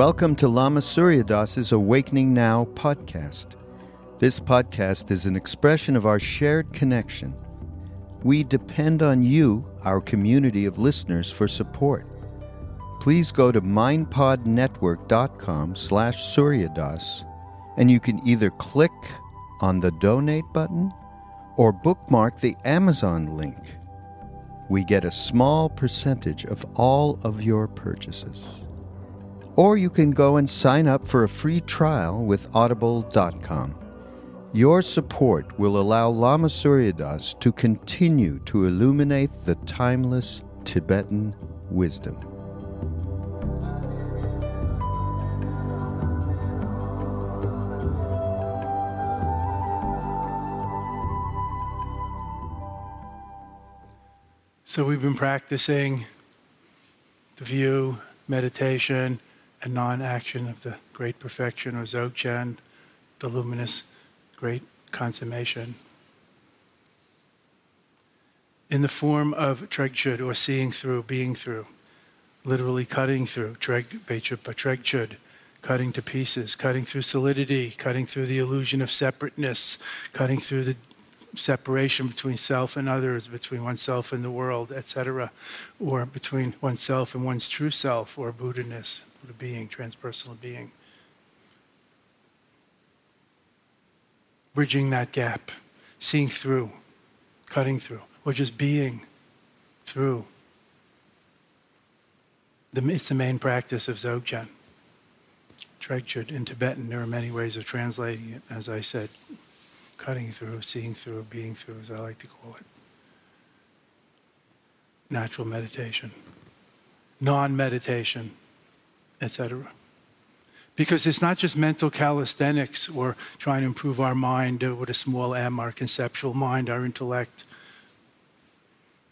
Welcome to Lama Surya Das's Awakening Now podcast. This podcast is an expression of our shared connection. We depend on you, our community of listeners, for support. Please go to mindpodnetwork.com slash suryadas and you can either click on the donate button or bookmark the Amazon link. We get a small percentage of all of your purchases. Or you can go and sign up for a free trial with audible.com. Your support will allow Lama Surya Das to continue to illuminate the timeless Tibetan wisdom. So we've been practicing the view, meditation, and non action of the great perfection or Dzogchen, the luminous great consummation. In the form of Trekchö or seeing through, being through, literally cutting through, Treg Trekchö, cutting to pieces, cutting through solidity, cutting through the illusion of separateness, cutting through the separation between self and others, between oneself and the world, etc., or between oneself and one's true self or Buddha-ness, Buddha being, transpersonal being. Bridging that gap, seeing through, cutting through, or just being through. The, it's the main practice of Dzogchen. Trekchö in Tibetan, there are many ways of translating it, as I said cutting through, seeing through, being through, as I like to call it. Natural meditation, non meditation, etc. Because it's not just mental calisthenics or trying to improve our mind uh, with a small m, our conceptual mind, our intellect,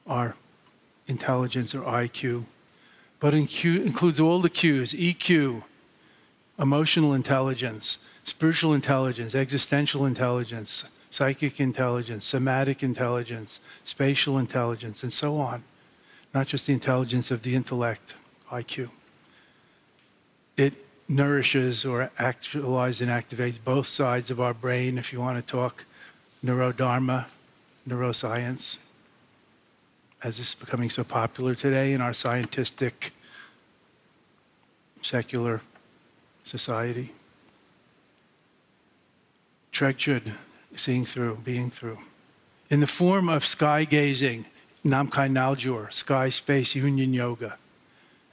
our intelligence or IQ, but includes all the Qs EQ, emotional intelligence, spiritual intelligence, existential intelligence, psychic intelligence, somatic intelligence, spatial intelligence, and so on. Not just the intelligence of the intellect, IQ. It nourishes or actualizes and activates both sides of our brain, if you want to talk neurodharma, neuroscience, as is becoming so popular today in our scientific, secular society. Trekchö, seeing through, being through. In the form of sky gazing, Namkhai Naljor, sky space union yoga,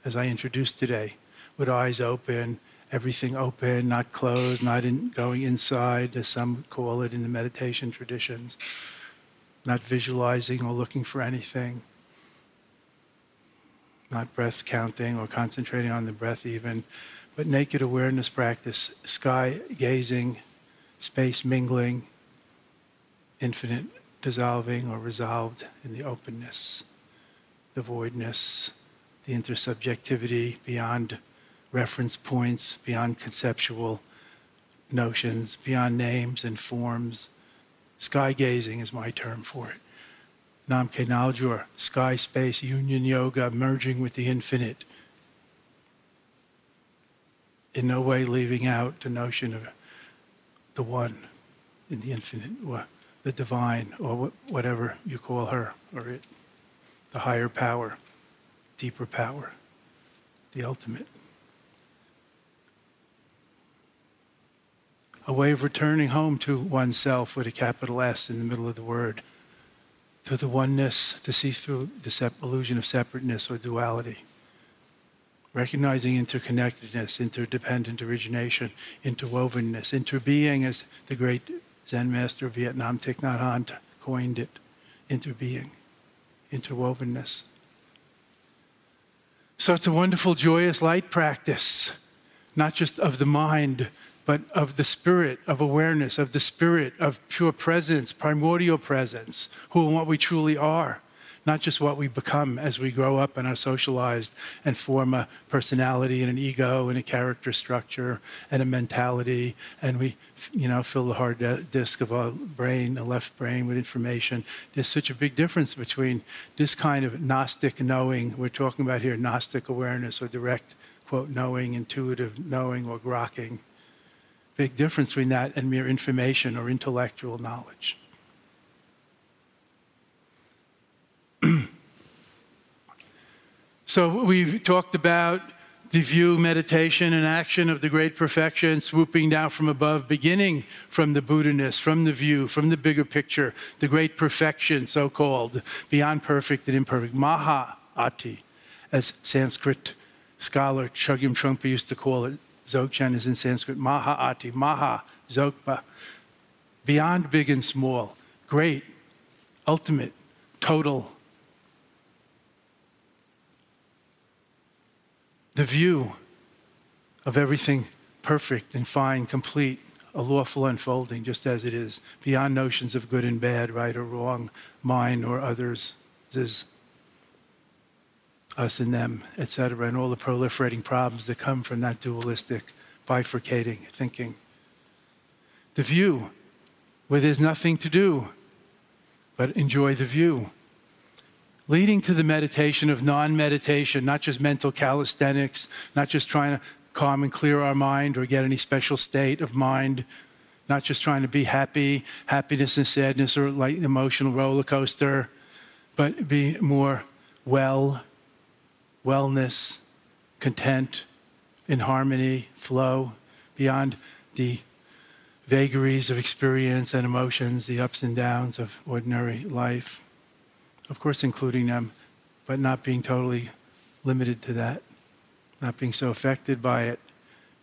as I introduced today, with eyes open, everything open, not closed, not in, going inside, as some call it in the meditation traditions, not visualizing or looking for anything, not breath counting or concentrating on the breath even, but naked awareness practice, sky gazing, space mingling, infinite dissolving or resolved in the openness, the voidness, the intersubjectivity beyond reference points, beyond conceptual notions, beyond names and forms. Sky gazing is my term for it. Namkhai Naljor, sky space, union yoga, merging with the infinite. In no way leaving out the notion of the one in the infinite, or the divine, or whatever you call her or it, the higher power, deeper power, the ultimate. A way of returning home to oneself with a capital S in the middle of the word to the oneness, to see through the illusion of separateness or duality. Recognizing interconnectedness, interdependent origination, interwovenness, interbeing, as the great Zen master of Vietnam, Thich Nhat Hanh, coined it interbeing, interwovenness. So it's a wonderful, joyous light practice, not just of the mind, but of the spirit of awareness, of the spirit of pure presence, primordial presence, who and what we truly are, not just what we become as we grow up and are socialized and form a personality and an ego and a character structure and a mentality, and we, you know, fill the hard disk of our brain, the left brain, with information. There's such a big difference between this kind of Gnostic knowing, we're talking about here Gnostic awareness or direct, quote, knowing, intuitive knowing, or grokking big difference between that and mere information or intellectual knowledge. so we've talked about the view, meditation, and action of the great perfection, swooping down from above, beginning from the Buddha-ness, from the view, from the bigger picture, the great perfection, so called, beyond perfect and imperfect, Maha Ati, as Sanskrit scholar Chogyam Trungpa used to call it, Dzogchen is in Sanskrit, Mahaati, Maha, Dzogpa. Beyond big and small, great, ultimate, total. The view of everything perfect and fine, complete, a lawful unfolding, just as it is, beyond notions of good and bad, right or wrong, mine or others' us and them, etc., and all the proliferating problems that come from that dualistic, bifurcating thinking. The view, where there's nothing to do but enjoy the view. Leading to the meditation of non meditation, not just mental calisthenics, not just trying to calm and clear our mind or get any special state of mind, not just trying to be happy, happiness and sadness or like an emotional roller coaster, but be more well wellness, content, in harmony, flow, beyond the vagaries of experience and emotions, the ups and downs of ordinary life. Of course, including them, but not being totally limited to that, not being so affected by it,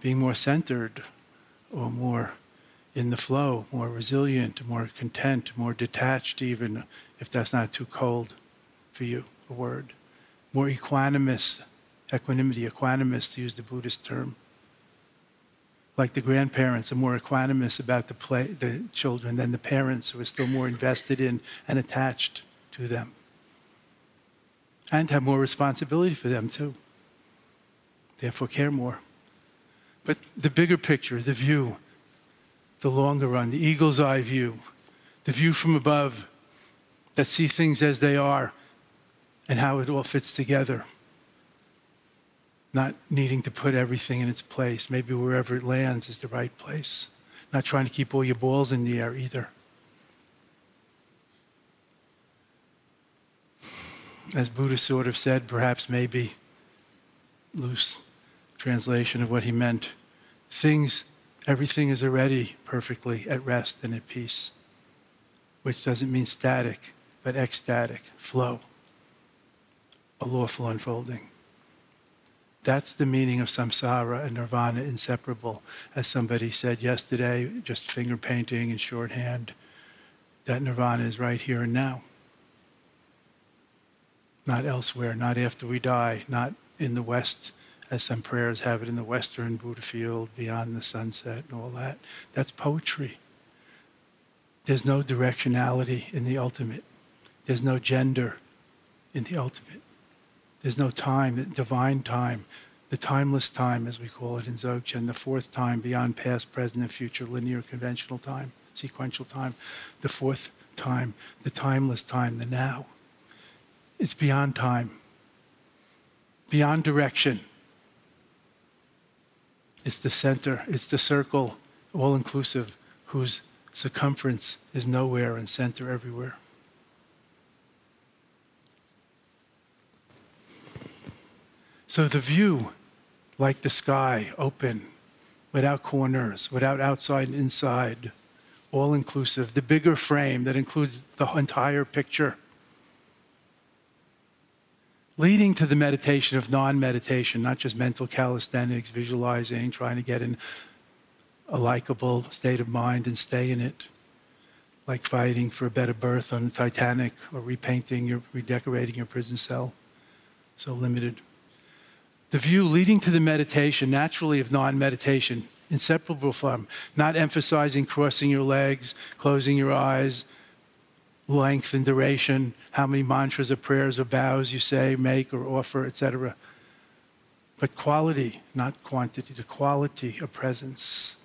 being more centered or more in the flow, more resilient, more content, more detached, even if that's not too cold for you, a word more equanimous, equanimity, equanimous to use the Buddhist term. Like the grandparents are more equanimous about the, play, the children than the parents who are still more invested in and attached to them. And have more responsibility for them too. Therefore, care more. But the bigger picture, the view, the longer run, the eagle's eye view, the view from above that see things as they are and how it all fits together. Not needing to put everything in its place. Maybe wherever it lands is the right place. Not trying to keep all your balls in the air either. As Buddha sort of said, perhaps maybe loose translation of what he meant. Things, everything is already perfectly at rest and at peace, which doesn't mean static, but ecstatic, flow a lawful unfolding. That's the meaning of samsara and nirvana inseparable. As somebody said yesterday, just finger painting and shorthand, that nirvana is right here and now. Not elsewhere, not after we die, not in the West, as some prayers have it in the Western Buddha field, beyond the sunset and all that. That's poetry. There's no directionality in the ultimate. There's no gender in the ultimate. There's no time, divine time, the timeless time, as we call it in Dzogchen, the fourth time beyond past, present, and future, linear, conventional time, sequential time, the fourth time, the timeless time, the now. It's beyond time, beyond direction. It's the center, it's the circle, all inclusive, whose circumference is nowhere and center everywhere. So the view, like the sky, open, without corners, without outside and inside, all inclusive, the bigger frame that includes the entire picture, leading to the meditation of non meditation, not just mental calisthenics, visualizing, trying to get in a likable state of mind and stay in it, like fighting for a better berth on the Titanic or repainting, your, redecorating your prison cell. So limited. The view leading to the meditation, naturally of non meditation, inseparable from not emphasizing crossing your legs, closing your eyes, length and duration, how many mantras or prayers or bows you say, make or offer, etc. But quality, not quantity, the quality of presence,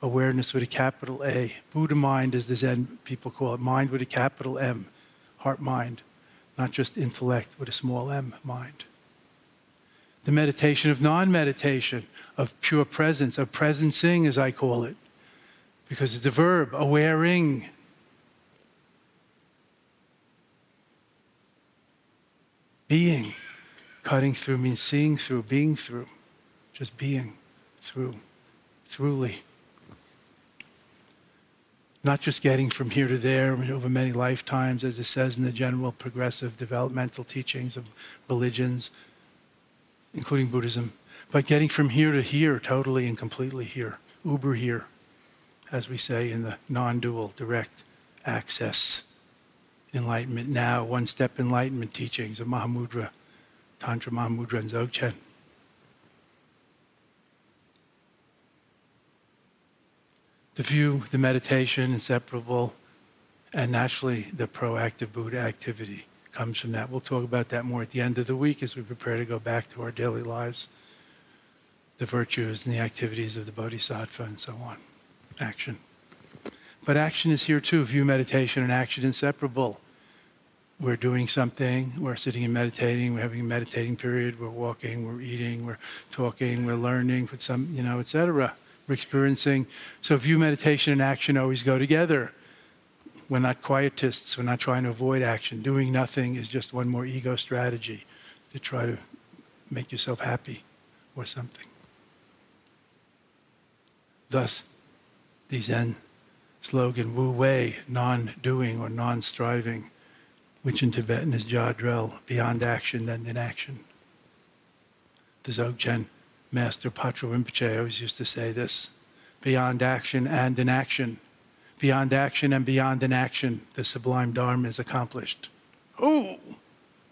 awareness with a capital A. Buddha mind, as the Zen people call it, mind with a capital M, heart mind, not just intellect with a small m, mind the meditation of non meditation, of pure presence, of presencing, as I call it, because it's a verb, awareing. Being. Cutting through means seeing through, being through, just being through, throughly. Not just getting from here to there over many lifetimes, as it says in the general progressive developmental teachings of religions, including Buddhism, but getting from here to here, totally and completely here, uber here, as we say in the non dual direct access enlightenment now, one step enlightenment teachings of Mahamudra, Tantra Mahamudra, and Dzogchen. The view, the meditation, inseparable, and naturally the proactive Buddha activity comes from that. We'll talk about that more at the end of the week as we prepare to go back to our daily lives, the virtues and the activities of the Bodhisattva and so on. Action. But action is here too. View meditation and action inseparable. We're doing something, we're sitting and meditating, we're having a meditating period, we're walking, we're eating, we're talking, we're learning, some, you know, etc. We're experiencing. So view meditation and action always go together. We're not quietists. We're not trying to avoid action. Doing nothing is just one more ego strategy to try to make yourself happy or something. Thus, the Zen slogan, Wu Wei, non doing or non striving, which in Tibetan is Jadrel, beyond action then inaction. The Dzogchen master Patrul Rinpoche always used to say this beyond action and inaction Beyond action and beyond inaction, the sublime Dharma is accomplished. Oh,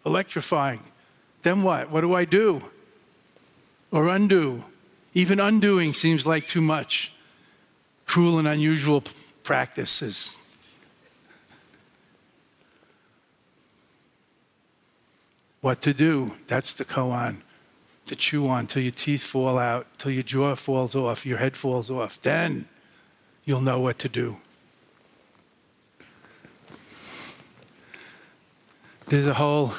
electrifying. Then what? What do I do? Or undo? Even undoing seems like too much. Cruel and unusual practices. What to do? That's the koan. To chew on till your teeth fall out, till your jaw falls off, your head falls off. Then you'll know what to do. There's a whole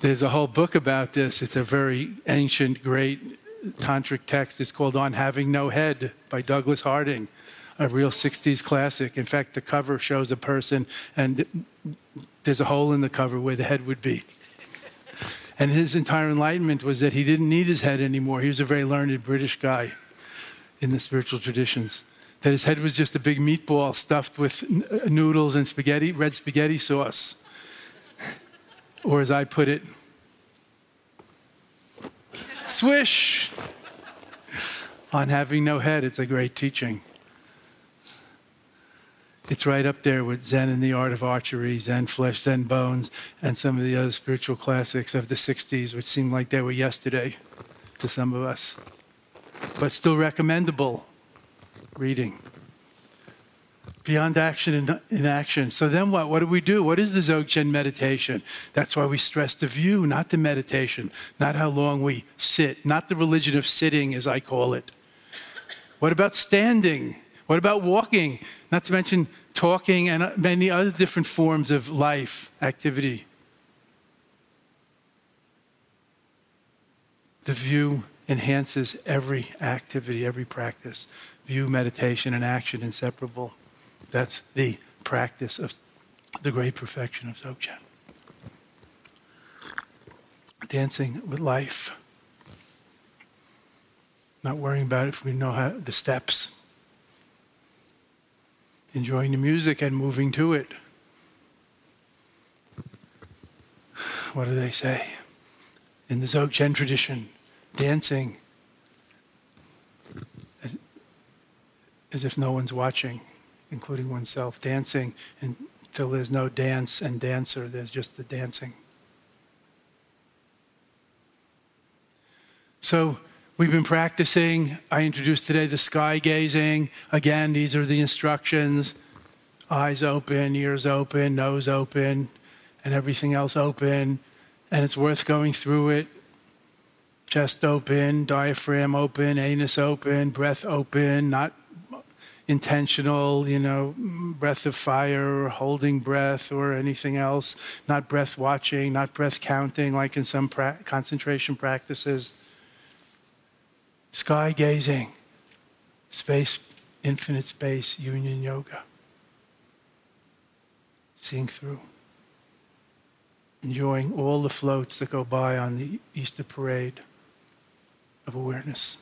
there's a whole book about this. It's a very ancient, great tantric text. It's called On Having No Head by Douglas Harding, a real 60s classic. In fact, the cover shows a person, and there's a hole in the cover where the head would be. And his entire enlightenment was that he didn't need his head anymore. He was a very learned British guy in the spiritual traditions. That his head was just a big meatball stuffed with noodles and spaghetti, red spaghetti sauce. Or as I put it, swish on having no head. It's a great teaching. It's right up there with Zen and the Art of Archery, Zen Flesh, Zen Bones, and some of the other spiritual classics of the 60s, which seem like they were yesterday to some of us, but still recommendable reading. Beyond action and inaction. So then what? What do we do? What is the Dzogchen meditation? That's why we stress the view, not the meditation, not how long we sit, not the religion of sitting, as I call it. What about standing? What about walking? Not to mention talking and uh, many other different forms of life activity. The view enhances every activity, every practice. View, meditation, and action inseparable. That's the practice of the great perfection of Dzogchen. Dancing with life. Not worrying about it if we know how, the steps. Enjoying the music and moving to it. What do they say? In the Dzogchen tradition, dancing as, as if no one's watching including oneself, dancing until there's no dance and dancer, there's just the dancing. So we've been practicing. I introduced today the sky gazing. Again, these are the instructions eyes open, ears open, nose open, and everything else open. And it's worth going through it. Chest open, diaphragm open, anus open, breath open, not intentional, you know, breath of fire or holding breath or anything else, not breath watching, not breath counting like in some pra- concentration practices. Sky gazing, space, infinite space, union yoga. Seeing through. Enjoying all the floats that go by on the Easter parade of awareness.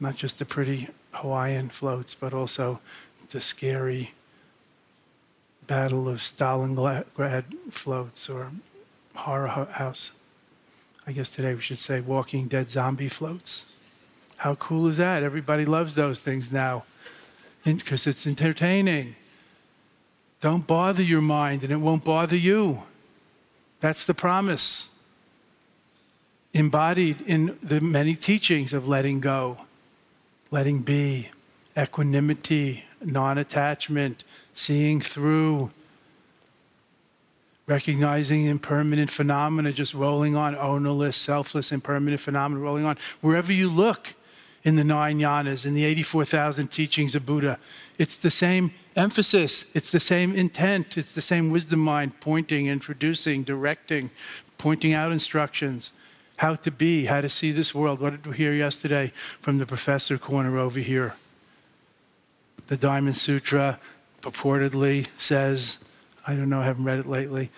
Not just the pretty Hawaiian floats, but also the scary Battle of Stalingrad floats or Horror House. I guess today we should say Walking Dead zombie floats. How cool is that? Everybody loves those things now because it's entertaining. Don't bother your mind and it won't bother you. That's the promise embodied in the many teachings of letting go letting be, equanimity, non attachment, seeing through, recognizing impermanent phenomena just rolling on, ownerless, selfless, impermanent phenomena rolling on. Wherever you look in the nine yanas, in the 84,000 teachings of Buddha, it's the same emphasis, it's the same intent, it's the same wisdom mind pointing, introducing, directing, pointing out instructions how to be, how to see this world. What did we hear yesterday from the professor corner over here? The Diamond Sutra purportedly says, I don't know, I haven't read it lately.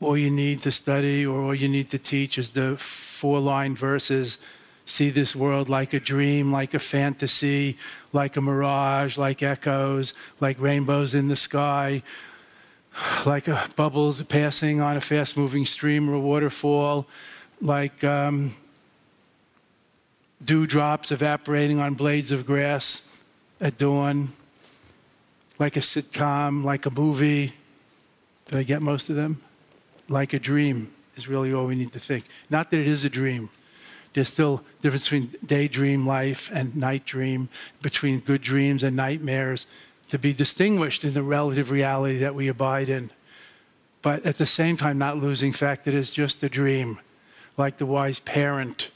All you need to study or all you need to teach is the four line verses see this world like a dream, like a fantasy, like a mirage, like echoes, like rainbows in the sky, like uh, bubbles passing on a fast moving stream or a waterfall, like um, dewdrops evaporating on blades of grass at dawn, like a sitcom, like a movie. Did I get most of them? Like a dream is really all we need to think. Not that it is a dream. There's still difference between daydream life and night dream, between good dreams and nightmares to be distinguished in the relative reality that we abide in. But at the same time, not losing fact that it's just a dream, like the wise parent.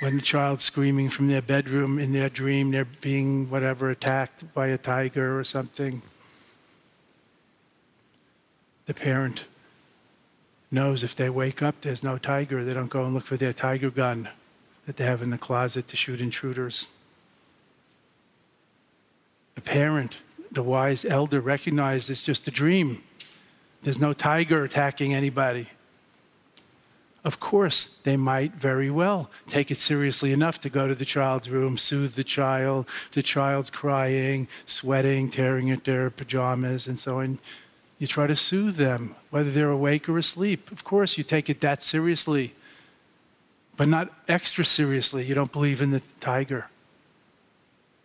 When the child's screaming from their bedroom in their dream, they're being whatever attacked by a tiger or something. The parent knows if they wake up, there's no tiger. They don't go and look for their tiger gun that they have in the closet to shoot intruders. The parent, the wise elder, recognized it's just a dream. There's no tiger attacking anybody. Of course, they might very well take it seriously enough to go to the child's room, soothe the child. The child's crying, sweating, tearing at their pajamas, and so on. You try to soothe them, whether they're awake or asleep. Of course, you take it that seriously, but not extra seriously. You don't believe in the tiger.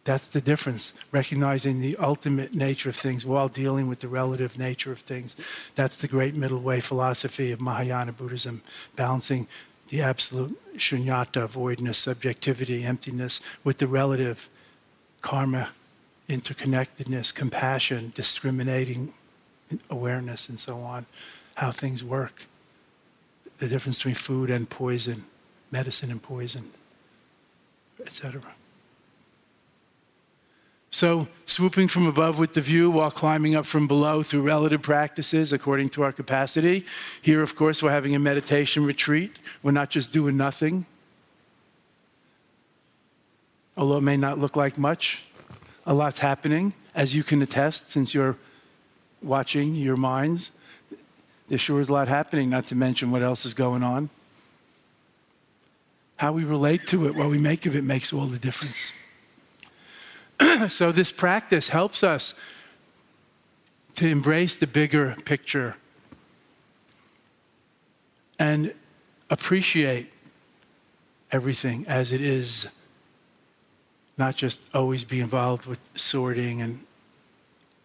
That's the difference, recognizing the ultimate nature of things while dealing with the relative nature of things. That's the great middle way philosophy of Mahayana Buddhism, balancing the absolute shunyata, voidness, subjectivity, emptiness, with the relative karma, interconnectedness, compassion, discriminating awareness, and so on, how things work, the difference between food and poison, medicine and poison, etc. So, swooping from above with the view while climbing up from below through relative practices according to our capacity. Here, of course, we're having a meditation retreat. We're not just doing nothing. Although it may not look like much, a lot's happening, as you can attest since you're watching your minds. There sure is a lot happening, not to mention what else is going on. How we relate to it, what we make of it, makes all the difference. so, this practice helps us to embrace the bigger picture and appreciate everything as it is, not just always be involved with sorting and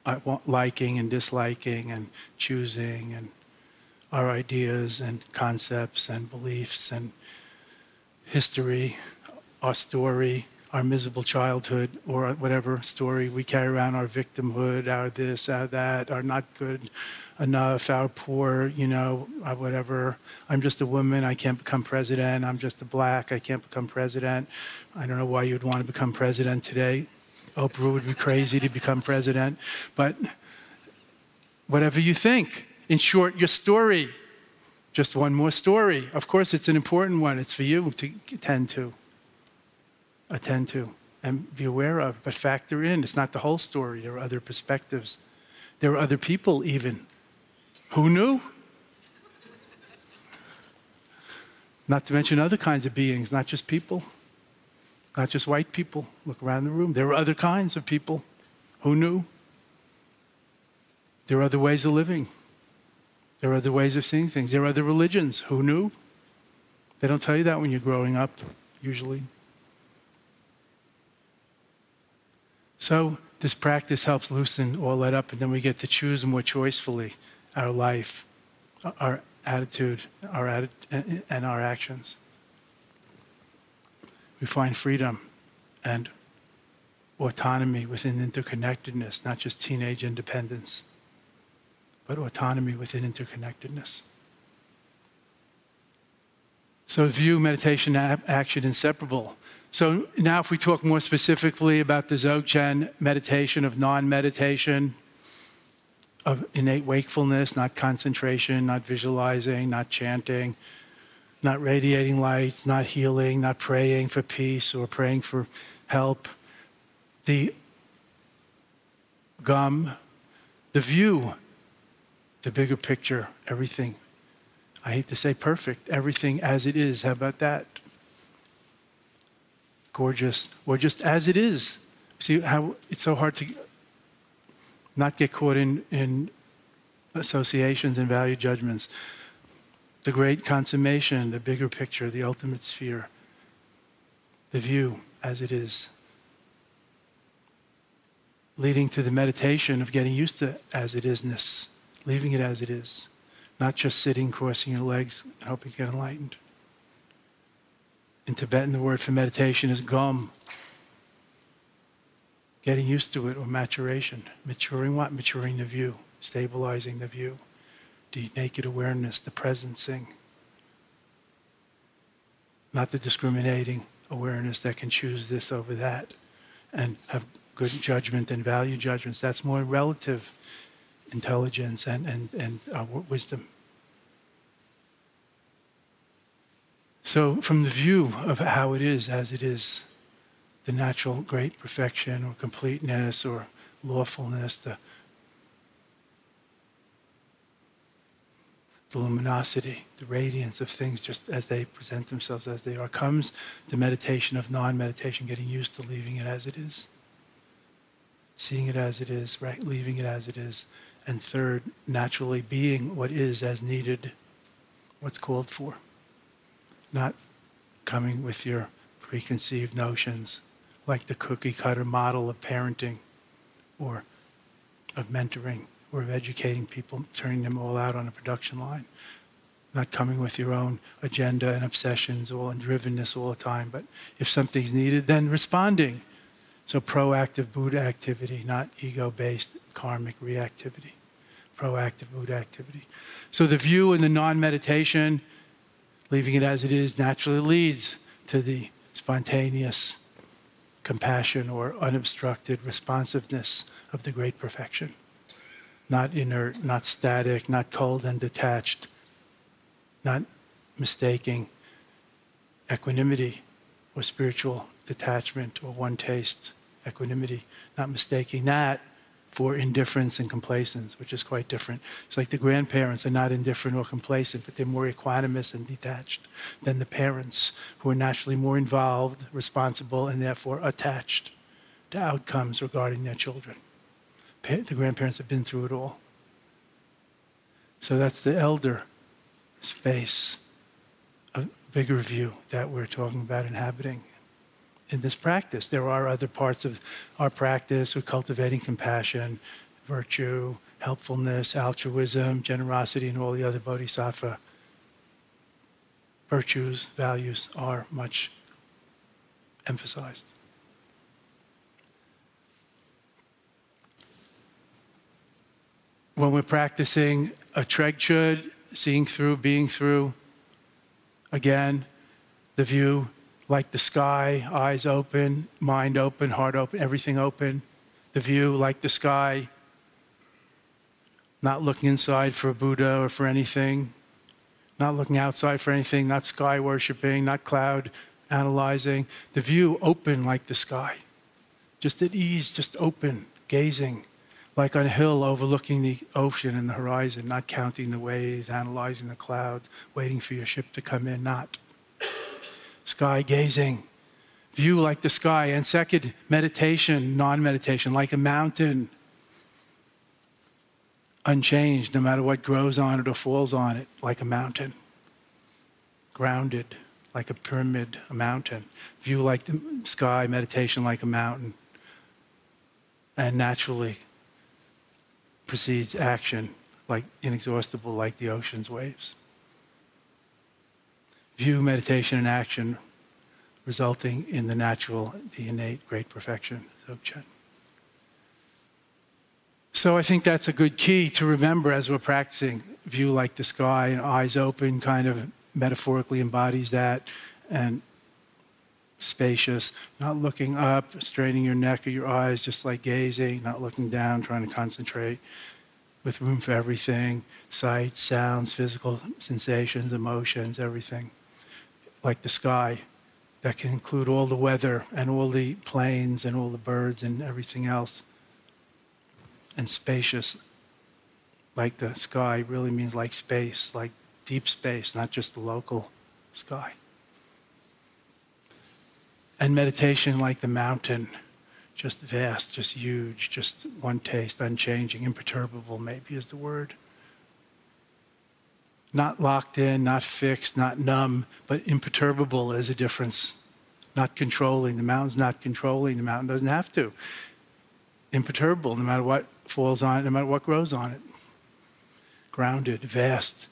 uh, liking and disliking and choosing and our ideas and concepts and beliefs and history, our story our miserable childhood or whatever story we carry around our victimhood, our this, our that, our not good enough, our poor, you know, uh, whatever. I'm just a woman, I can't become president. I'm just a black, I can't become president. I don't know why you'd want to become president today. Oprah would be crazy to become president. But whatever you think, in short, your story. Just one more story. Of course, it's an important one. It's for you to tend to attend to and be aware of, but factor in. It's not the whole story. There are other perspectives. There are other people, even. Who knew? Not to mention other kinds of beings, not just people, not just white people. Look around the room. There are other kinds of people. Who knew? There are other ways of living. There are other ways of seeing things. There are other religions. Who knew? They don't tell you that when you're growing up, usually. So this practice helps loosen all that up, and then we get to choose more choicefully our life, uh, our attitude, our atti- and our actions. We find freedom and autonomy within interconnectedness, not just teenage independence, but autonomy within interconnectedness. So view meditation action inseparable. So now, if we talk more specifically about the Dzogchen meditation of non meditation, of innate wakefulness, not concentration, not visualizing, not chanting, not radiating lights, not healing, not praying for peace or praying for help. The gum, the view, the bigger picture, everything. I hate to say perfect, everything as it is. How about that? Gorgeous, or just as it is. See how it's so hard to not get caught in, in associations and value judgments. The great consummation, the bigger picture, the ultimate sphere, the view as it is. Leading to the meditation of getting used to as it isness, leaving it as it is, not just sitting, crossing your legs, hoping to get enlightened. In Tibetan, the word for meditation is gom. Getting used to it or maturation. Maturing what? Maturing the view, stabilizing the view, the naked awareness, the presencing. Not the discriminating awareness that can choose this over that and have good judgment and value judgments. That's more relative intelligence and, and, and uh, wisdom. So, from the view of how it is as it is, the natural great perfection or completeness or lawfulness, the, the luminosity, the radiance of things just as they present themselves as they are, comes the meditation of non meditation, getting used to leaving it as it is, seeing it as it is, right? Leaving it as it is. And third, naturally being what is as needed, what's called for not coming with your preconceived notions like the cookie cutter model of parenting or of mentoring or of educating people, turning them all out on a production line. not coming with your own agenda and obsessions all and drivenness all the time. But if something's needed, then responding. So proactive Buddha activity, not ego-based karmic reactivity. Proactive Buddha activity. So the view in the non-meditation, leaving it as it is, naturally leads to the spontaneous compassion or unobstructed responsiveness of the great perfection. Not inert, not static, not cold and detached, not mistaking equanimity or spiritual detachment or one taste equanimity, not mistaking that for indifference and complacence, which is quite different. It's like the grandparents are not indifferent or complacent, but they're more equanimous and detached than the parents, who are naturally more involved, responsible, and therefore attached to outcomes regarding their children. The grandparents have been through it all. So that's the elder space, a bigger view that we're talking about inhabiting in this practice. There are other parts of our practice of cultivating compassion, virtue, helpfulness, altruism, generosity, and all the other bodhisattva virtues, values are much emphasized. When we're practicing a trekchö, seeing through, being through, again, the view like the sky, eyes open, mind open, heart open, everything open. The view like the sky, not looking inside for a Buddha or for anything, not looking outside for anything, not sky worshiping, not cloud analyzing. The view open like the sky, just at ease, just open, gazing, like on a hill overlooking the ocean and the horizon, not counting the waves, analyzing the clouds, waiting for your ship to come in, not sky gazing, view like the sky. And second, meditation, non meditation, like a mountain, unchanged no matter what grows on it or falls on it, like a mountain, grounded like a pyramid, a mountain. View like the sky, meditation like a mountain. And naturally precedes action, like inexhaustible, like the ocean's waves view meditation and action resulting in the natural, the innate great perfection. So I think that's a good key to remember as we're practicing. View like the sky and eyes open kind of metaphorically embodies that. And spacious, not looking up, straining your neck or your eyes, just like gazing, not looking down, trying to concentrate, with room for everything sights, sounds, physical sensations, emotions, everything like the sky that can include all the weather and all the planes and all the birds and everything else. And spacious, like the sky, really means like space, like deep space, not just the local sky. And meditation, like the mountain, just vast, just huge, just one taste, unchanging, imperturbable, maybe is the word not locked in, not fixed, not numb, but imperturbable is a difference. Not controlling. The mountain's not controlling. The mountain doesn't have to. Imperturbable, no matter what falls on it, no matter what grows on it. Grounded, vast,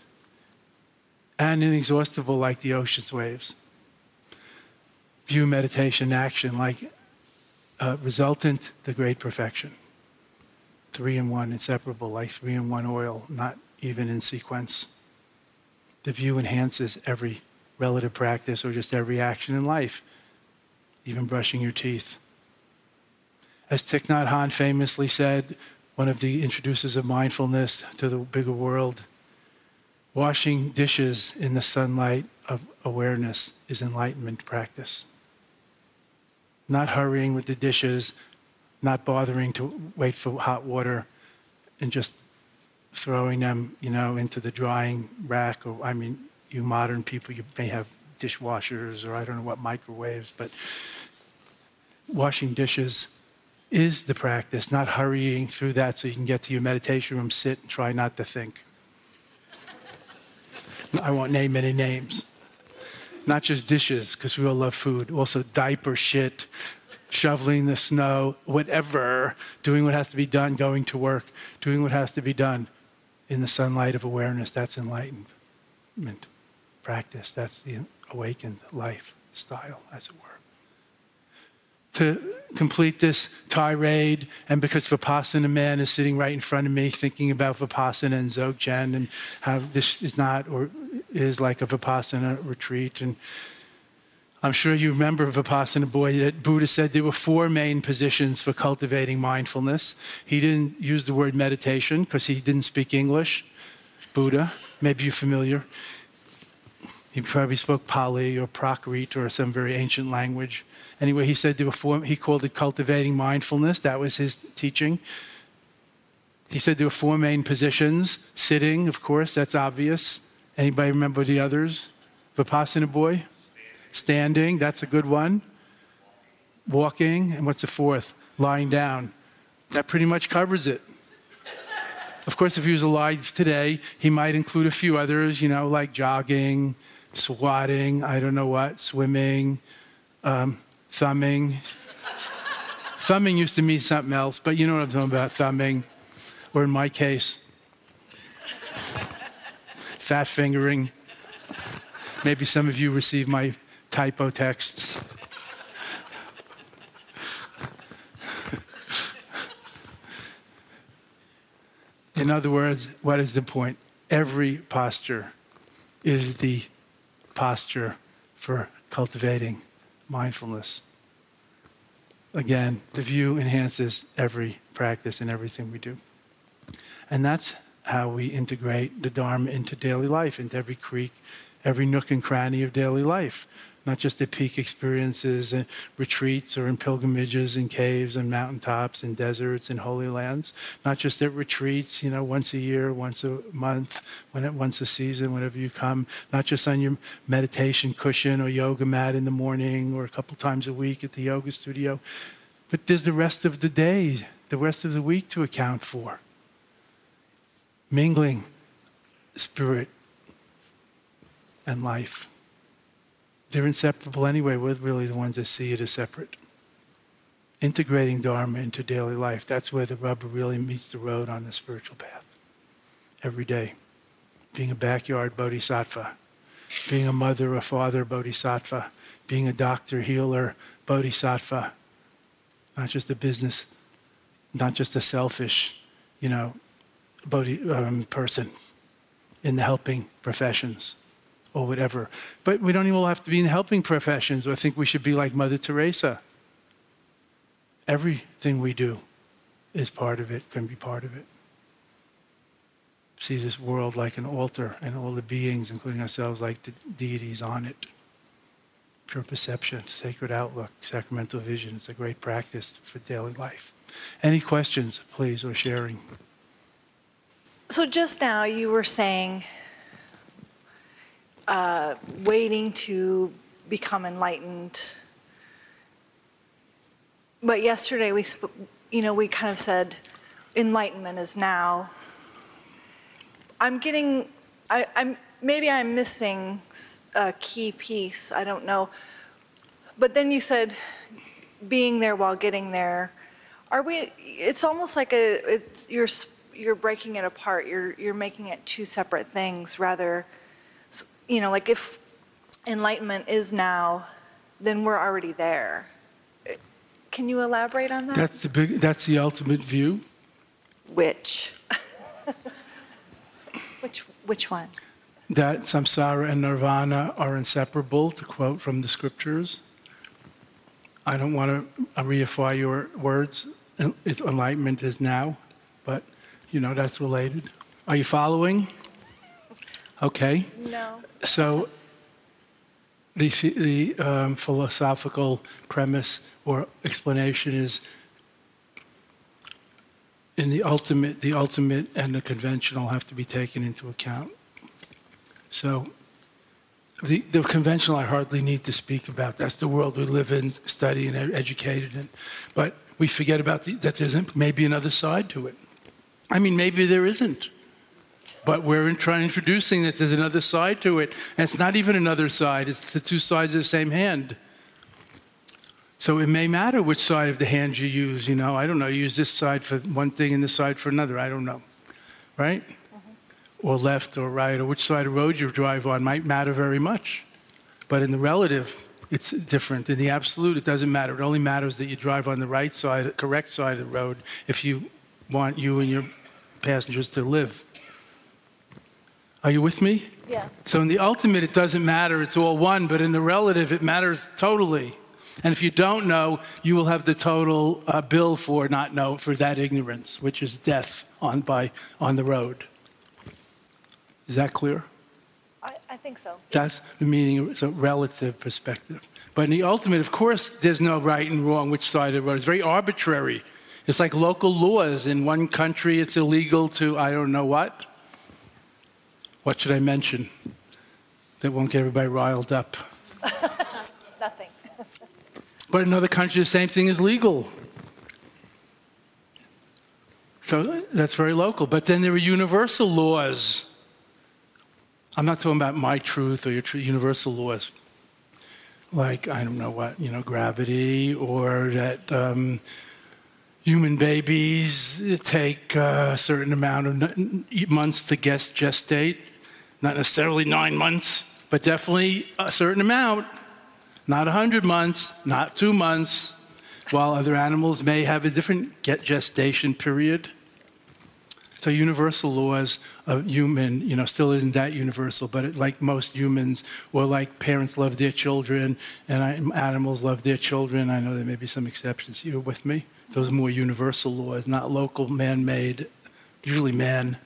and inexhaustible like the ocean's waves. View meditation action like a resultant, the great perfection. Three in one, inseparable, like three in one oil, not even in sequence the view enhances every relative practice or just every action in life, even brushing your teeth. As Thich Nhat Hanh famously said, one of the introducers of mindfulness to the bigger world, washing dishes in the sunlight of awareness is enlightenment practice. Not hurrying with the dishes, not bothering to wait for hot water, and just throwing them, you know, into the drying rack. Or I mean, you modern people, you may have dishwashers or I don't know what microwaves, but washing dishes is the practice, not hurrying through that so you can get to your meditation room, sit, and try not to think. I won't name any names. Not just dishes, because we all love food, also diaper shit, shoveling the snow, whatever, doing what has to be done, going to work, doing what has to be done in the sunlight of awareness, that's enlightenment practice. That's the awakened lifestyle, as it were. To complete this tirade, and because Vipassana man is sitting right in front of me thinking about Vipassana and Dzogchen and how this is not or is like a Vipassana retreat. And I'm sure you remember Vipassana boy that Buddha said there were four main positions for cultivating mindfulness. He didn't use the word meditation because he didn't speak English. Buddha, maybe you're familiar. He probably spoke Pali or Prakrit or some very ancient language. Anyway, he said there were four, he called it cultivating mindfulness. That was his teaching. He said there were four main positions. Sitting, of course, that's obvious. Anybody remember the others? Vipassana boy? Standing, that's a good one. Walking, and what's the fourth? Lying down. That pretty much covers it. Of course, if he was alive today, he might include a few others, you know, like jogging, squatting, I don't know what, swimming, um, thumbing. thumbing used to mean something else, but you know what I'm talking about thumbing, or in my case, fat fingering. Maybe some of you receive my typo texts. In other words, what is the point? Every posture is the posture for cultivating mindfulness. Again, the view enhances every practice and everything we do. And that's how we integrate the Dharma into daily life, into every creek, every nook and cranny of daily life not just at peak experiences and retreats or in pilgrimages and caves and mountaintops and deserts and holy lands, not just at retreats, you know, once a year, once a month, when it, once a season, whenever you come, not just on your meditation cushion or yoga mat in the morning or a couple times a week at the yoga studio, but there's the rest of the day, the rest of the week to account for. Mingling spirit and life. They're inseparable anyway. We're really the ones that see it as separate. Integrating Dharma into daily life, that's where the rubber really meets the road on the spiritual path. Every day. Being a backyard bodhisattva, being a mother or father bodhisattva, being a doctor, healer, bodhisattva. Not just a business, not just a selfish, you know, bodhi, um, person in the helping professions or whatever. But we don't even have to be in helping professions. I think we should be like Mother Teresa. Everything we do is part of it, can be part of it. See this world like an altar and all the beings, including ourselves, like the deities on it. Pure perception, sacred outlook, sacramental vision. It's a great practice for daily life. Any questions, please, or sharing? So just now you were saying uh, waiting to become enlightened. But yesterday we, sp- you know, we kind of said enlightenment is now. I'm getting, I, I'm maybe I'm missing a key piece. I don't know. But then you said being there while getting there. Are we? It's almost like a. It's you're you're breaking it apart. You're you're making it two separate things rather you know, like if enlightenment is now, then we're already there. Can you elaborate on that? That's the big. That's the ultimate view. Which? which which one? That samsara and nirvana are inseparable, to quote from the scriptures. I don't want to reify your words. Enlightenment is now, but you know that's related. Are you following? Okay. No. So the, the um, philosophical premise or explanation is in the ultimate, the ultimate and the conventional have to be taken into account. So the, the conventional I hardly need to speak about. That's the world we live in, study and educated in. But we forget about the, that there's maybe another side to it. I mean, maybe there isn't. But we're trying introducing that there's another side to it. And it's not even another side, it's the two sides of the same hand. So it may matter which side of the hand you use. You know, I don't know, use this side for one thing and this side for another. I don't know. Right? Mm-hmm. or left or right, or which side of the road you drive on might matter very much. But in the relative, it's different. In the absolute, it doesn't matter. It only matters that you drive on the right side, the correct side of the road, if you want you and your passengers to live. Are you with me? Yeah. So in the ultimate, it doesn't matter. It's all one. But in the relative, it matters totally. And if you don't know, you will have the total uh, bill for not know for that ignorance, which is death on by on the road. Is that clear? I, I think so. That's the meaning. It's a relative perspective. But in the ultimate, of course, there's no right and wrong which side of the road. It's very arbitrary. It's like local laws. In one country, it's illegal to I don't know what. What should I mention that won't get everybody riled up? Nothing. But in other countries, the same thing is legal. So that's very local. But then there are universal laws. I'm not talking about my truth or your truth, universal laws. Like, I don't know what, you know, gravity or that um, human babies take a certain amount of months to gestate. Not necessarily nine months, but definitely a certain amount not 100 months, not two months, while other animals may have a different gestation period. So universal laws of human, you know, still isn't that universal, but it, like most humans, or like parents love their children and I, animals love their children. I know there may be some exceptions. You're with me? Those more universal laws, not local man-made, usually man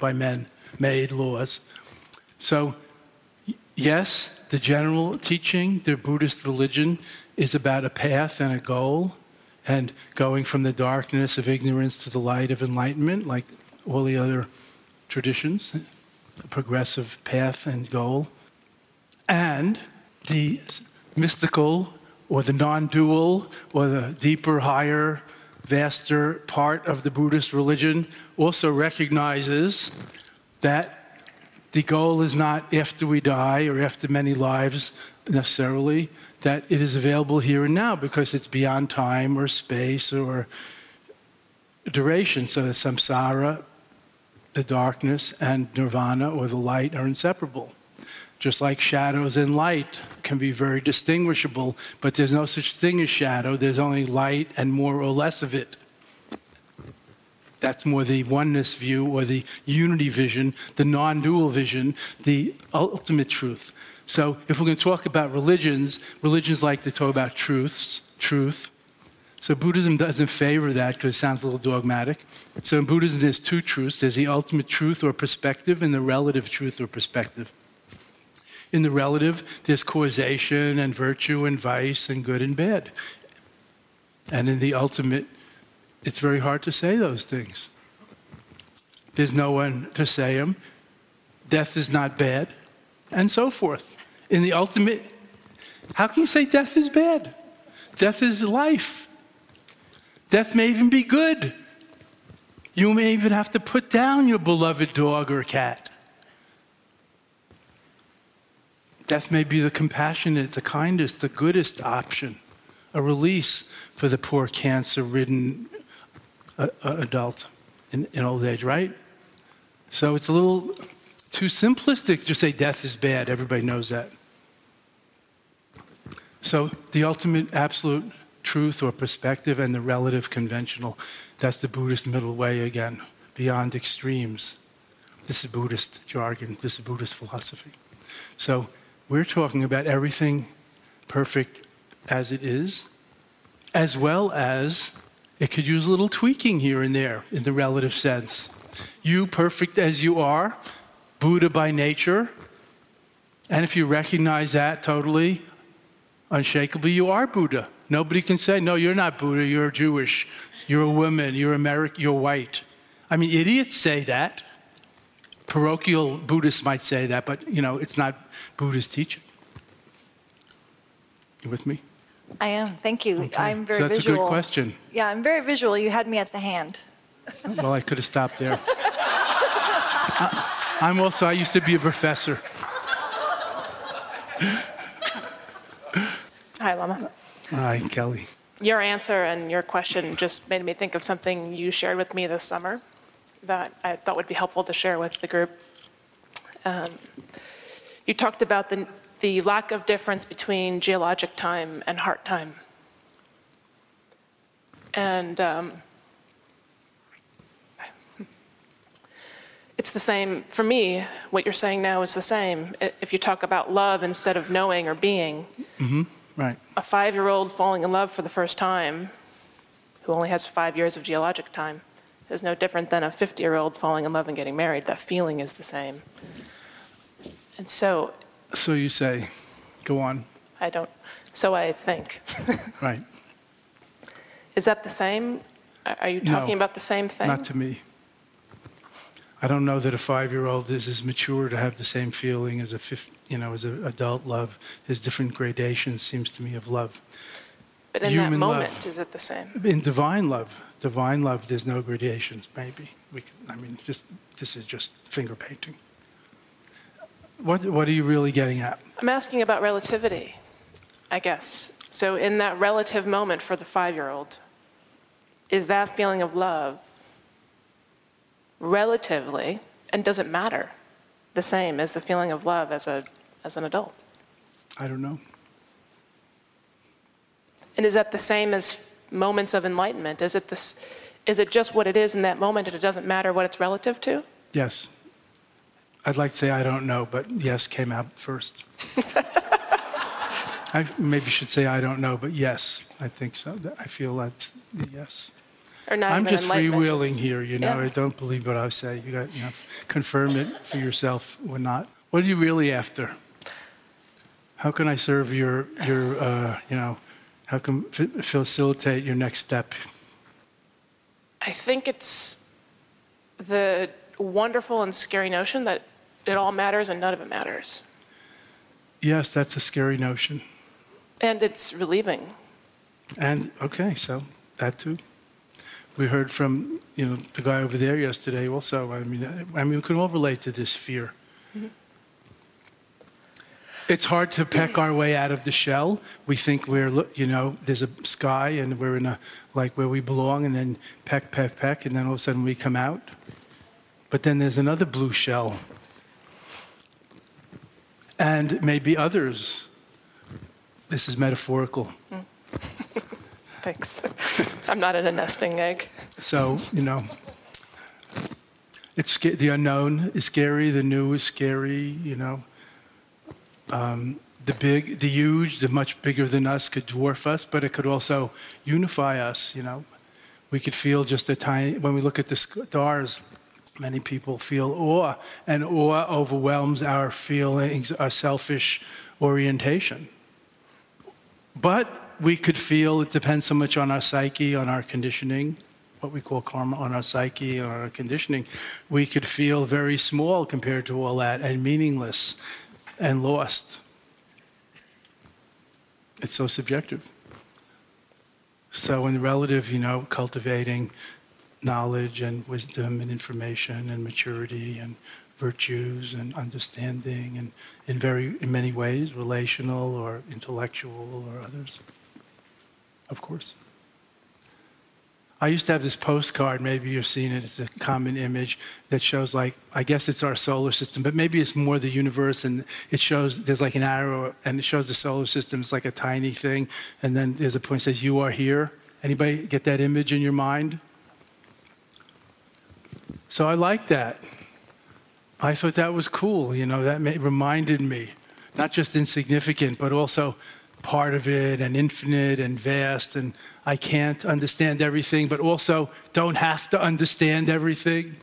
by men made laws. So yes, the general teaching, the Buddhist religion, is about a path and a goal, and going from the darkness of ignorance to the light of enlightenment, like all the other traditions, a progressive path and goal. And the mystical or the non dual or the deeper, higher, vaster part of the Buddhist religion also recognizes that the goal is not after we die or after many lives necessarily, that it is available here and now because it's beyond time or space or duration. So the samsara, the darkness, and nirvana or the light are inseparable. Just like shadows and light can be very distinguishable, but there's no such thing as shadow, there's only light and more or less of it. That's more the oneness view or the unity vision, the non dual vision, the ultimate truth. So, if we're going to talk about religions, religions like to talk about truths, truth. So, Buddhism doesn't favor that because it sounds a little dogmatic. So, in Buddhism, there's two truths there's the ultimate truth or perspective, and the relative truth or perspective. In the relative, there's causation and virtue and vice and good and bad. And in the ultimate, it's very hard to say those things. There's no one to say them. Death is not bad, and so forth. In the ultimate, how can you say death is bad? Death is life. Death may even be good. You may even have to put down your beloved dog or cat. Death may be the compassionate, the kindest, the goodest option, a release for the poor cancer ridden uh, adult in, in old age, right? So it's a little too simplistic to say death is bad. Everybody knows that. So the ultimate absolute truth or perspective and the relative conventional, that's the Buddhist middle way again, beyond extremes. This is Buddhist jargon, this is Buddhist philosophy. So we're talking about everything perfect as it is, as well as it could use a little tweaking here and there in the relative sense. You, perfect as you are, Buddha by nature, and if you recognize that totally, unshakably, you are Buddha. Nobody can say, no, you're not Buddha, you're Jewish, you're a woman, you're American, you're white. I mean, idiots say that. Parochial Buddhists might say that, but you know, it's not Buddhist teaching. You with me? I am. Thank you. Okay. I'm very so that's visual. a good question. Yeah, I'm very visual. You had me at the hand. Well, I could have stopped there. I, I'm also, I used to be a professor. Hi, Lama. Hi, Kelly. Your answer and your question just made me think of something you shared with me this summer that I thought would be helpful to share with the group. Um, you talked about the, the lack of difference between geologic time and heart time. And um, it's the same, for me, what you're saying now is the same. If you talk about love instead of knowing or being, Right. a five year old falling in love for the first time, who only has five years of geologic time, is no different than a 50 year old falling in love and getting married. That feeling is the same. And so So you say, go on. I don't, so I think. Right. Is that the same? Are are you talking No, about the same thing? Not to me. I don't know that a five-year-old is as mature to have the same feeling as a fif- you know as an adult love. There's different gradations, seems to me, of love. but in that human moment, love. is it the same? In divine love, divine love, there's no gradations. Maybe we. Can, I mean, just this is just finger painting. What What are you really getting at? I'm asking about relativity, I guess. So, in that relative moment for the five year old, is that feeling of love relatively, and does it matter, the same as the feeling of love as, a, as an adult? I don't know. And is that the same as moments of enlightenment? Is it, this, is it just what it is in that moment and it doesn't matter what it's relative to? Yes. I'd like to say I don't know, but yes came out first. I maybe should say I don't know, but yes, I think so. I feel that yes. Or not I'm just freewheeling here, you know. Yeah. I don't believe what I say. You got, you know, confirm it for yourself or not. What are you really after? How can I serve your your uh, you know? How can f- facilitate your next step? I think it's the wonderful and scary notion that it all matters and none of it matters. Yes, that's a scary notion. And it's relieving. And okay, so that too. We heard from you know the guy over there yesterday. Also, I mean, I mean, we can all relate to this fear. Mm-hmm. It's hard to peck our way out of the shell. We think we're, you know, there's a sky and we're in a like where we belong, and then peck, peck, peck, and then all of a sudden we come out. But then there's another blue shell, and maybe others. This is metaphorical. Thanks. I'm not in a nesting egg. So, you know, it's the unknown is scary, the new is scary, you know. Um, the big, the huge, the much bigger than us could dwarf us, but it could also unify us, you know. We could feel just a tiny, when we look at the stars, many people feel awe, and awe overwhelms our feelings, our selfish orientation. But we could feel it depends so much on our psyche, on our conditioning, what we call karma, on our psyche, on our conditioning. We could feel very small compared to all that and meaningless and lost. It's so subjective. So, in relative, you know, cultivating knowledge and wisdom and information and maturity and virtues and understanding and in very in many ways relational or intellectual or others. Of course. I used to have this postcard. Maybe you've seen it. It's a common image that shows like i guess it's our solar system but maybe it's more the universe and it shows there's like an arrow and it shows the solar system. It's like a tiny thing. And then there's a point that says you are here. Anybody get that image in your mind so i like that I thought that was cool. You know, that may, reminded me, not just insignificant, but also part of it and infinite and vast. And I can't understand everything, but also don't have to understand everything.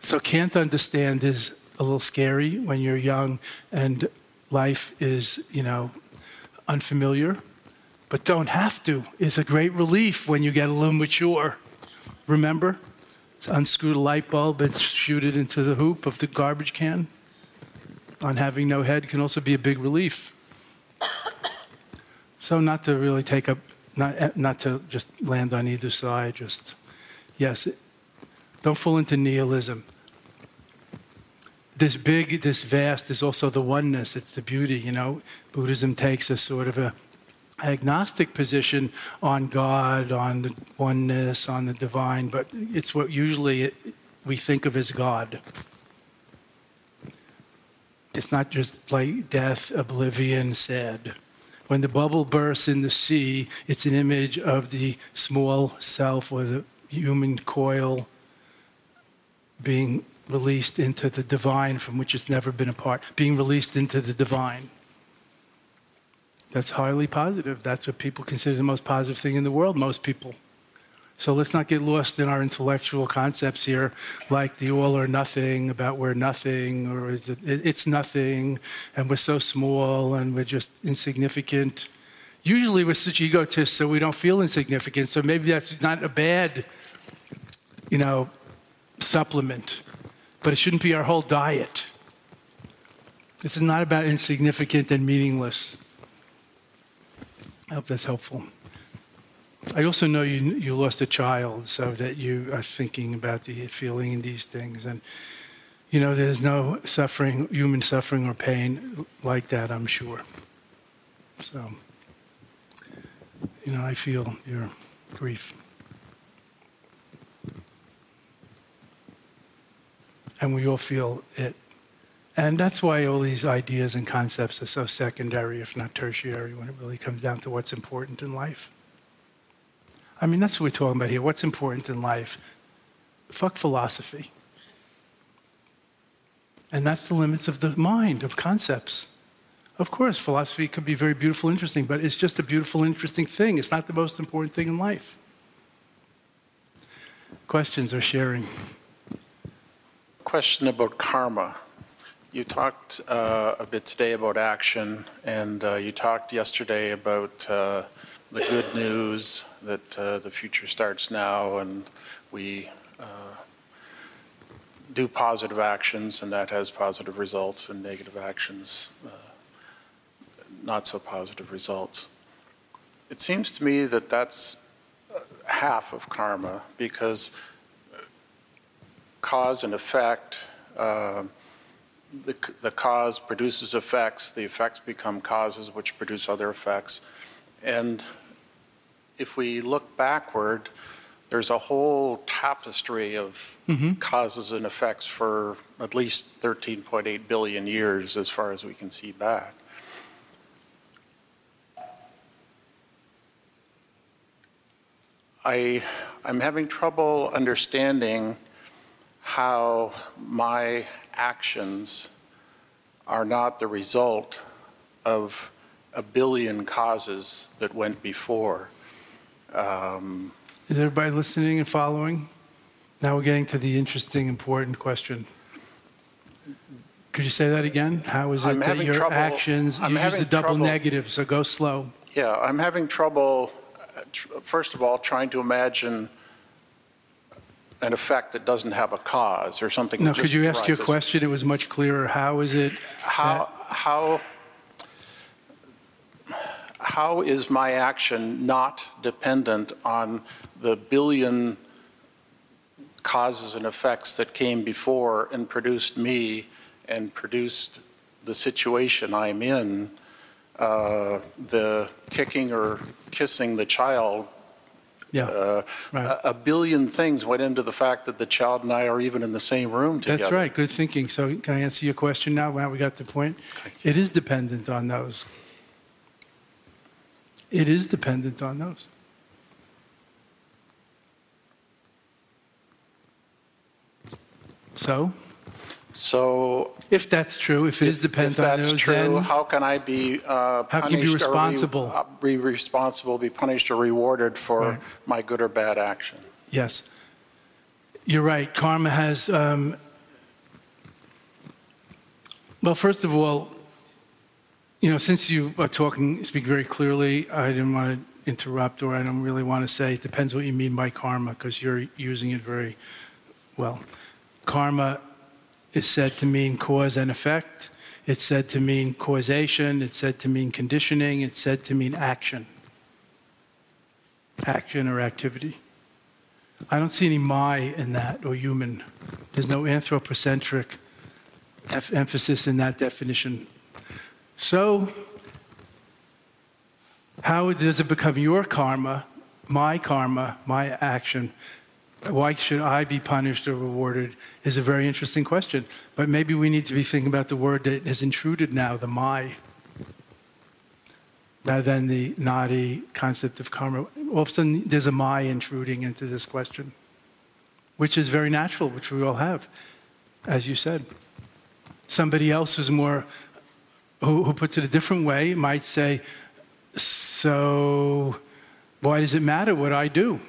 So, can't understand is a little scary when you're young and life is, you know, unfamiliar. But don't have to is a great relief when you get a little mature. Remember? Unscrew the light bulb and shoot it into the hoop of the garbage can on having no head can also be a big relief. So not to really take up, not, not to just land on either side, just, yes, don't fall into nihilism. This big, this vast is also the oneness, it's the beauty, you know. Buddhism takes a sort of a agnostic position on God, on the oneness, on the divine, but it's what usually we think of as God. It's not just like death, oblivion, said. When the bubble bursts in the sea, it's an image of the small self or the human coil being released into the divine from which it's never been a part, being released into the divine. That's highly positive. That's what people consider the most positive thing in the world, most people. So let's not get lost in our intellectual concepts here, like the all or nothing about we're nothing, or it, it's nothing, and we're so small and we're just insignificant. Usually we're such egotists, so we don't feel insignificant. So maybe that's not a bad, you know, supplement, but it shouldn't be our whole diet. This is not about insignificant and meaningless. I hope that's helpful. I also know you, you lost a child, so that you are thinking about the feeling these things. And, you know, there's no suffering, human suffering or pain like that, I'm sure. So, you know, I feel your grief. And we all feel it. And that's why all these ideas and concepts are so secondary, if not tertiary, when it really comes down to what's important in life. I mean, that's what we're talking about here. What's important in life? Fuck philosophy. And that's the limits of the mind, of concepts. Of course, philosophy could be very beautiful, interesting, but it's just a beautiful, interesting thing. It's not the most important thing in life. Questions or sharing? Question about karma. You talked uh, a bit today about action, and uh, you talked yesterday about uh, the good news that uh, the future starts now and we uh, do positive actions and that has positive results and negative actions uh, not so positive results. It seems to me that that's half of karma because cause and effect the, the cause produces effects, the effects become causes which produce other effects. And if we look backward, there's a whole tapestry of mm-hmm. causes and effects for at least 13.8 billion years, as far as we can see back. I, I'm having trouble understanding how my actions are not the result of a billion causes that went before. Um, Is everybody listening and following? Now we're getting to the interesting, important question. Could you say that again? How is it I'm that your trouble- actions, I'm use the double trouble- negative, so go slow. Yeah, I'm having trouble, uh, first of all, trying to imagine an effect that doesn't have a cause or something. that No, could you ask your question? It was much clearer. How is it? How, how, how is my action not dependent on the billion causes and effects that came before and produced me and produced the situation I'm in? Uh, the kicking or kissing the child. Yeah, Uh, right. a, a billion things went into the fact that the child and I are even in the same room together. That's right. Good thinking. So can I answer your question now? Now we got the point. It is dependent on those. It is dependent on those. So, So if that's true, if it is If dependent on that's those, true, then how can I be uh, How can you be punished or re- responsible? uh, Be responsible, be punished or rewarded for Right. my good or bad action? yes, you're right. Karma has. Um, well, first of all, you know, since you are talking, speak very clearly, I didn't want to interrupt, or I don't really want to say. It depends what you mean by karma, because you're using it very well. Karma is said to mean cause and effect. It's said to mean causation. It's said to mean conditioning. It's said to mean action. Action or activity. I don't see any my in that or human. There's no anthropocentric em- emphasis in that definition. So, how does it become your karma, my karma, my action? Why should I be punished or rewarded is a very interesting question. But maybe we need to be thinking about the word that has intruded now, the my, rather than the knotty concept of karma. All of a sudden, there's a my intruding into this question, which is very natural, which we all have, as you said. Somebody else who's more, who, who puts it a different way, might say, so why does it matter what I do?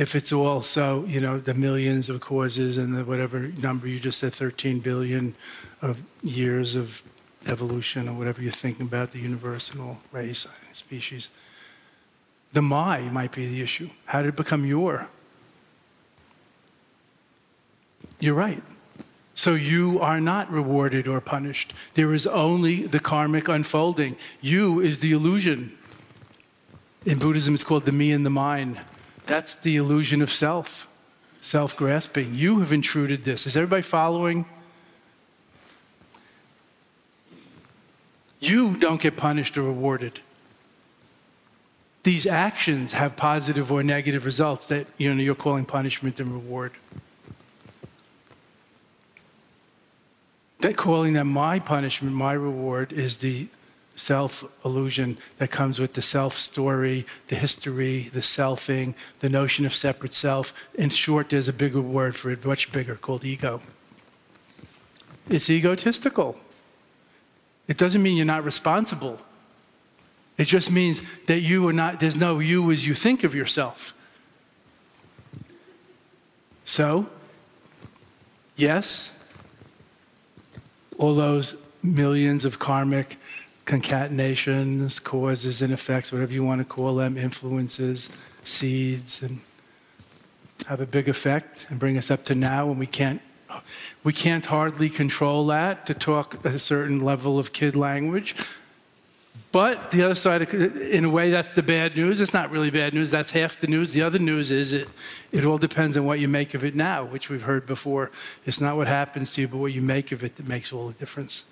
If it's also, you know, the millions of causes and the whatever number you just said, 13 billion of years of evolution or whatever you're thinking about, the universal race, species. The my might be the issue. How did it become your? You're right. So you are not rewarded or punished. There is only the karmic unfolding. You is the illusion. In Buddhism, it's called the me and the mind. That's the illusion of self, self grasping. You have intruded this. Is everybody following? You don't get punished or rewarded. These actions have positive or negative results that you know, you're calling punishment and reward. That calling that my punishment, my reward, is the self illusion that comes with the self story, the history, the selfing, the notion of separate self. In short, there's a bigger word for it, much bigger, called ego. It's egotistical. It doesn't mean you're not responsible. It just means that you are not, there's no you as you think of yourself. So, yes, all those millions of karmic concatenations, causes and effects, whatever you want to call them, influences, seeds, and have a big effect and bring us up to now when we can't we can't hardly control that to talk a certain level of kid language. But the other side, in a way, that's the bad news. It's not really bad news. That's half the news. The other news is it, it all depends on what you make of it now, which we've heard before. It's not what happens to you, but what you make of it that makes all the difference.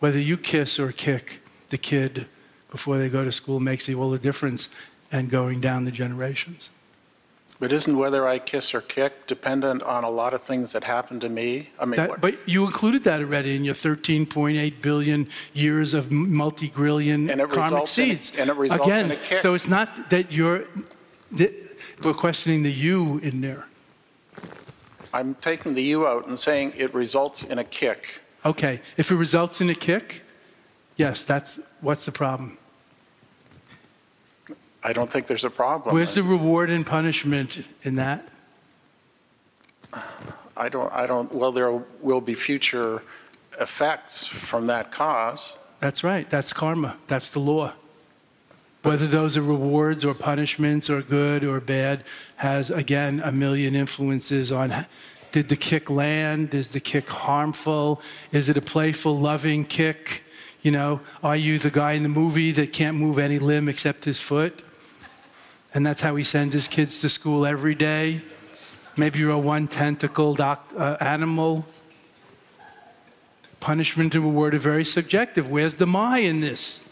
Whether you kiss or kick, the kid before they go to school makes all the difference and going down the generations. But isn't whether I kiss or kick dependent on a lot of things that happen to me? I mean, that, but you included that already in your 13.8 billion years of multi-grillion karmic seeds. In, and it results Again, in a kick. so it's not that you're, that we're questioning the you in there. I'm taking the you out and saying it results in a kick. Okay, if it results in a kick, Yes, that's what's the problem? I don't think there's a problem. Where's the reward and punishment in that? I don't, I don't, well, there will be future effects from that cause. That's right. That's karma. That's the law. Whether those are rewards or punishments or good or bad has, again, a million influences on did the kick land? Is the kick harmful? Is it a playful, loving kick? You know, are you the guy in the movie that can't move any limb except his foot? And that's how he sends his kids to school every day. Maybe you're a one tentacled uh, animal. Punishment and reward are very subjective. Where's the my in this?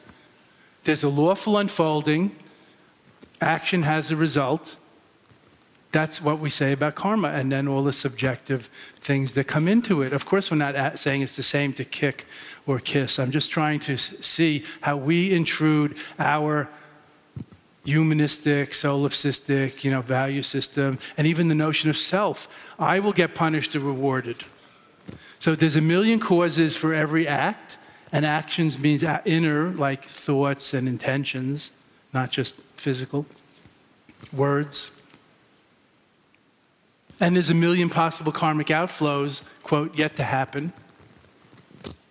There's a lawful unfolding, action has a result. That's what we say about karma, and then all the subjective things that come into it. Of course, we're not saying it's the same to kick or kiss. I'm just trying to see how we intrude our humanistic, solipsistic, you know, value system, and even the notion of self. I will get punished or rewarded. So there's a million causes for every act, and actions means inner, like thoughts and intentions, not just physical words. And there's a million possible karmic outflows, quote, yet to happen.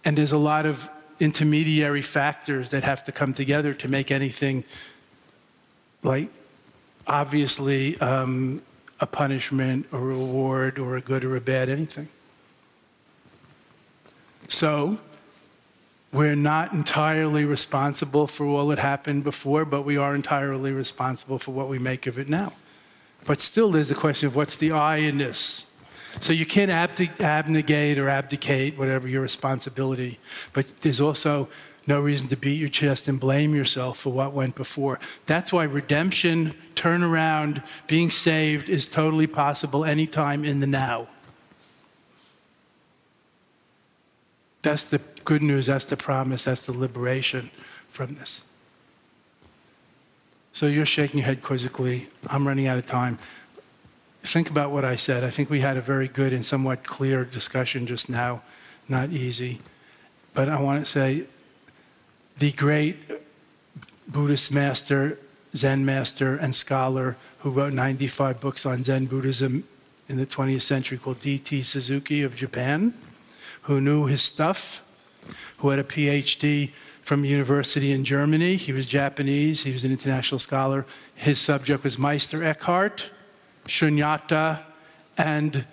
And there's a lot of intermediary factors that have to come together to make anything like obviously um, a punishment or a reward or a good or a bad, anything. So, we're not entirely responsible for all that happened before, but we are entirely responsible for what we make of it now. But still, there's the question of what's the I in this? So you can't abdicate or abdicate, whatever your responsibility, but there's also No reason to beat your chest and blame yourself for what went before. That's why redemption, turnaround, being saved is totally possible anytime in the now. That's the good news, that's the promise, that's the liberation from this. So you're shaking your head quizzically. I'm running out of time. Think about what I said. I think we had a very good and somewhat clear discussion just now. Not easy. But I want to say the great Buddhist master, Zen master, and scholar who wrote 95 books on Zen Buddhism in the 20th century called D.T. Suzuki of Japan, who knew his stuff, who had a PhD from university in Germany. He was Japanese, he was an international scholar. His subject was Meister Eckhart, Shunyata, and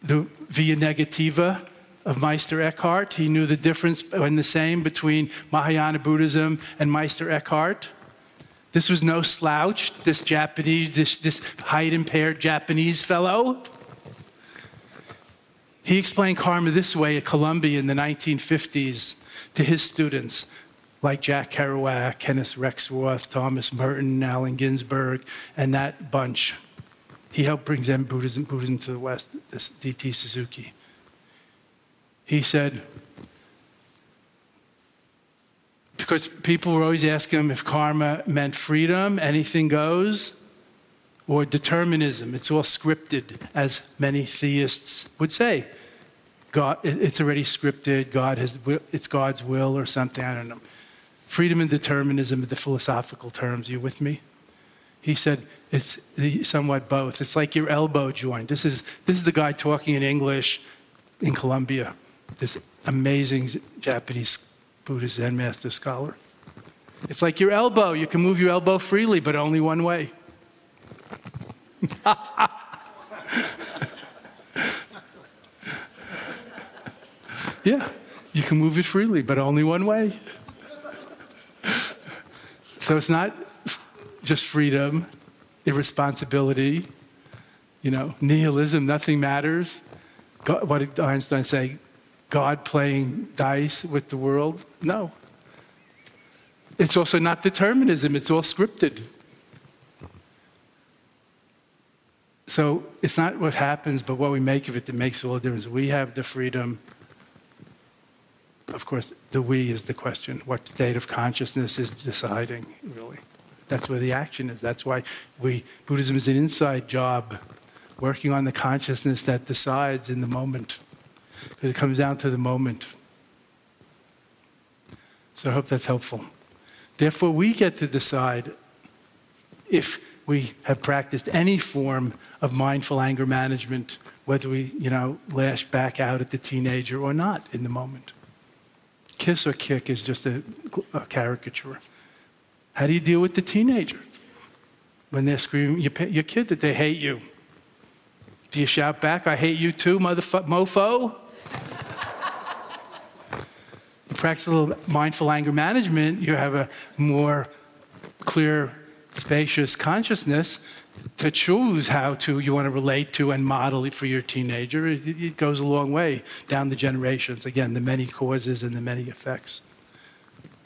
the Via Negativa of Meister Eckhart. He knew the difference and the same between Mahayana Buddhism and Meister Eckhart. This was no slouch, this Japanese, this, this height impaired Japanese fellow. He explained karma this way at Columbia in the 1950s to his students, like Jack Kerouac, Kenneth Rexroth, Thomas Merton, Allen Ginsberg, and that bunch. He helped bring Zen Buddhism, Buddhism to the West, this D.T. Suzuki. He said, because people were always asking him if karma meant freedom, anything goes, or determinism. It's all scripted, as many theists would say. God, it's already scripted. God has, it's God's will or something. I don't know. Freedom and determinism are the philosophical terms. Are you with me? He said it's somewhat both. It's like your elbow joint. This is this is the guy talking in English in Columbia, This amazing Japanese Buddhist Zen master scholar. It's like your elbow. You can move your elbow freely, but only one way. yeah, you can move it freely, but only one way. So it's not just freedom, irresponsibility, you know, nihilism, nothing matters. God, what did Einstein say? God playing dice with the world? No. It's also not determinism, it's all scripted. So it's not what happens, but what we make of it that makes all the difference. We have the freedom. Of course, the we is the question. What state of consciousness is deciding, really? That's where the action is. That's why we Buddhism is an inside job, working on the consciousness that decides in the moment. Because it comes down to the moment. So I hope that's helpful. Therefore, we get to decide if we have practiced any form of mindful anger management, whether we, you know, lash back out at the teenager or not in the moment. Kiss or kick is just a, a caricature. How do you deal with the teenager when they're screaming your, your kid that they hate you? Do you shout back, I hate you too, motherfucker, mofo? you practice a little mindful anger management, you have a more clear spacious consciousness to choose how to you want to relate to and model it for your teenager it, it, goes a long way down the generations. Again the many causes and the many effects.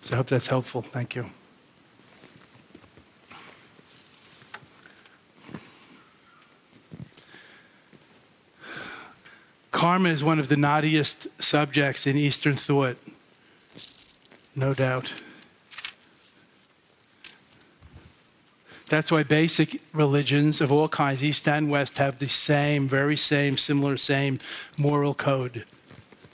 So i hope that's helpful. Thank you. Karma is one of the knottiest subjects in eastern thought no doubt That's why basic religions of all kinds, East and West, have the same, very same, similar, same moral code.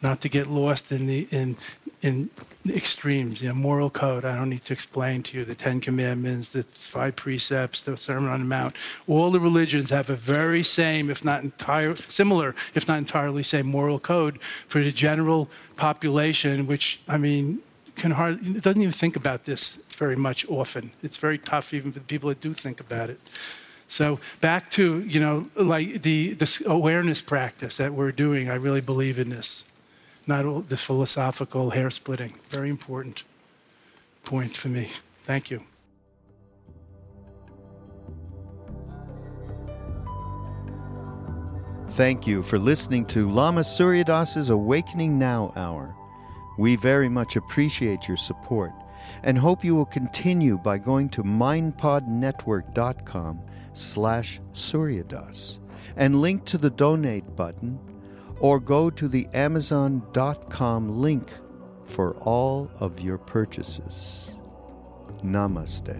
Not to get lost in the in in extremes. You know, moral code. I don't need to explain to you the Ten Commandments, the five precepts, the Sermon on the Mount. All the religions have a very same, if not entire, similar, if not entirely same moral code for the general population. Which I mean, can hardly doesn't even think about this very much often. It's very tough even for the people that do think about it. So back to you know like the this awareness practice that we're doing. I really believe in this, not all the philosophical hair splitting. Very important point for me. Thank you. Thank you for listening to Lama Surya Das's Awakening Now Hour. We very much appreciate your support and hope you will continue by going to mindpodnetwork.com slash suryadas and link to the donate button or go to the amazon.com link for all of your purchases. Namaste.